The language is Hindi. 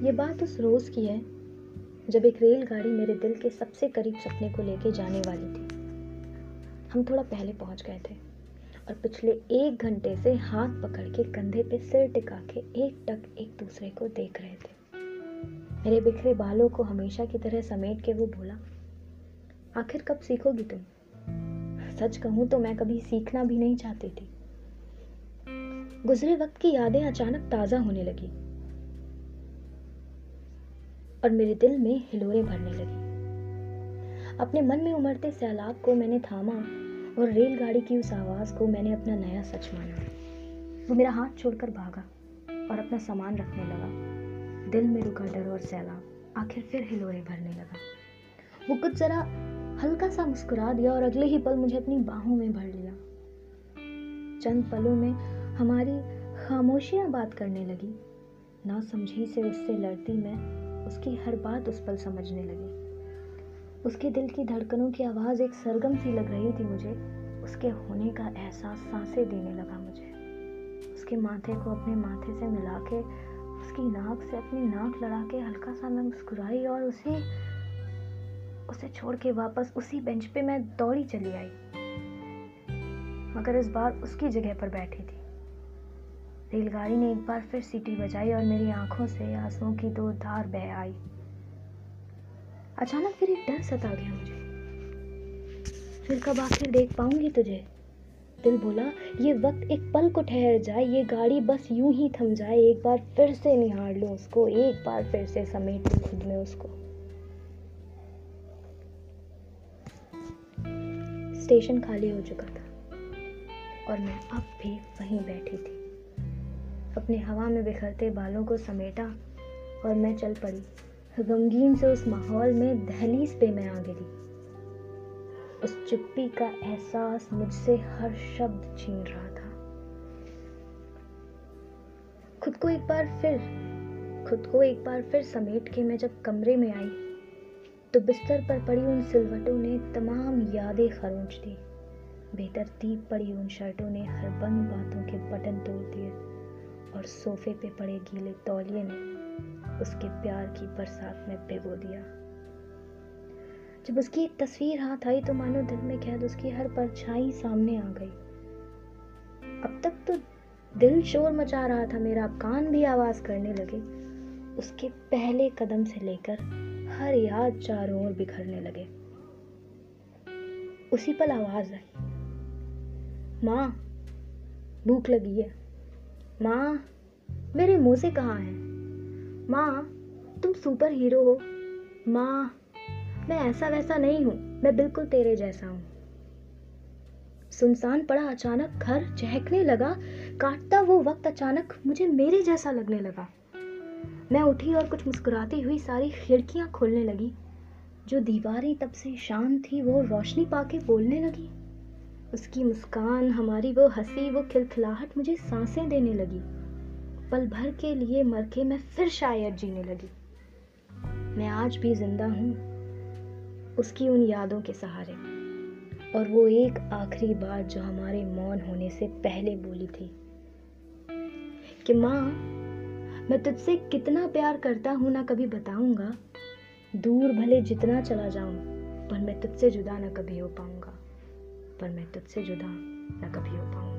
बात उस रोज़ की है, जब एक रेलगाड़ी मेरे दिल के सबसे करीब सपने को लेके जाने वाली थी। हम थोड़ा पहले पहुँच गए थे और पिछले एक घंटे से हाथ पकड़ के कंधे पे सिर टिका के एक टक एक दूसरे को देख रहे थे। मेरे बिखरे बालों को हमेशा की तरह समेट के वो बोला, आखिर कब सीखोगी तुम? सच कहूँ तो मैं कभी सीखना भी नहीं चाहती थी। गुजरे वक्त की यादें अचानक ताज़ा होने लगी। और मेरे दिल में हिलोरें भरने लगी। अपने मन में उमड़ते सैलाब को मैंने थामा और रेलगाड़ी की उस आवाज़ को मैंने अपना नया सच माना। वो मेरा हाथ छोड़कर भागा और अपना सामान रखने लगा। दिल में रुका डर और सैलाब, आखिर फिर हिलोरे भरने लगा। वो कुछ ज़रा हल्का सा मुस्कुरा दिया और अगले ही पल मुझे अपनी बाहों में भर लिया। चंद पलों में हमारी खामोशियाँ बात करने लगी। ना समझी से उससे लड़ती मैं उसकी हर बात उस पल समझने लगी। उसके दिल की धड़कनों की आवाज़ एक सरगम सी लग रही थी मुझे। उसके होने का एहसास साँसें देने लगा मुझे। उसके माथे को अपने माथे से मिला के उसकी नाक से अपनी नाक लड़ा के हल्का सा मैं मुस्कुराई और उसे उसे छोड़ के वापस उसी बेंच पे मैं दौड़ी चली आई। मगर इस बार उसकी जगह पर बैठी थी। रेलगाड़ी ने एक बार फिर सीटी बजाई और मेरी आँखों से आंसुओं की दो धार बह आई। अचानक फिर एक डर सता गया मुझे। फिर कब आखिर देख पाऊँगी तुझे? दिल बोला, ये वक्त एक पल को ठहर जाए, ये गाड़ी बस यूँ ही थम जाए, एक बार फिर से निहार लूँ उसको, एक बार फिर से समेट लूँ खुद में उसको। स्टेशन खाली हो चुका था और मैं अब भी वहीं बैठी थी। अपने हवा में बिखरते बालों को समेटा और मैं चल पड़ी। गमगीन से उस माहौल में दहलीज पे मैं आ गिरी। उस चुप्पी का एहसास मुझसे हर शब्द छीन रहा था। खुद को एक बार फिर, खुद को एक बार फिर समेट के मैं जब कमरे में आई तो बिस्तर पर पड़ी उन सिलवटों ने तमाम यादें खरोंच दी। बेतरतीब पड़ी उन शर्टों ने हर बंद बातों के बटन तोड़ दिए। और सोफे पे पड़े गीले तौलिए ने उसके प्यार की बरसात में भिगो दिया। जब उसकी एक तस्वीर हाथ आई तो मानो दिल में कैद उसकी हर परछाई सामने आ गई। अब तक तो दिल शोर मचा रहा था, मेरा कान भी आवाज़ करने लगे। उसके पहले कदम से लेकर हर याद चारों ओर बिखरने लगे। उसी पल आवाज़ आई। माँ, भूख लगी है। माँ, मेरे मुँह से कहाँ है? माँ, तुम सुपर हीरो हो। माँ, मैं ऐसा वैसा नहीं हूँ, मैं बिल्कुल तेरे जैसा हूँ। सुनसान पड़ा अचानक, घर चहकने लगा, काटता वो वक्त अचानक मुझे मेरे जैसा लगने लगा। मैं उठी और कुछ मुस्कुराती हुई सारी खिड़कियाँ खोलने लगी। जो दीवारें तब से शांत थी, वो रोशनी पाके बोलने लगी। उसकी मुस्कान, हमारी वो हँसी, वो खिलखिलाहट मुझे साँसें देने लगी। पल भर के लिए मर के मैं फिर शायद जीने लगी। मैं आज भी ज़िंदा हूँ उसकी उन यादों के सहारे। और वो एक आखिरी बात जो हमारे मौन होने से पहले बोली थी कि, माँ, मैं तुझसे कितना प्यार करता हूँ ना कभी बताऊँगा। दूर भले जितना चला जाऊँ, पर मैं तुझसे जुदा ना कभी हो पाऊँगा। पर मैं तुझसे जुदा ना कभी हो पाऊँगा।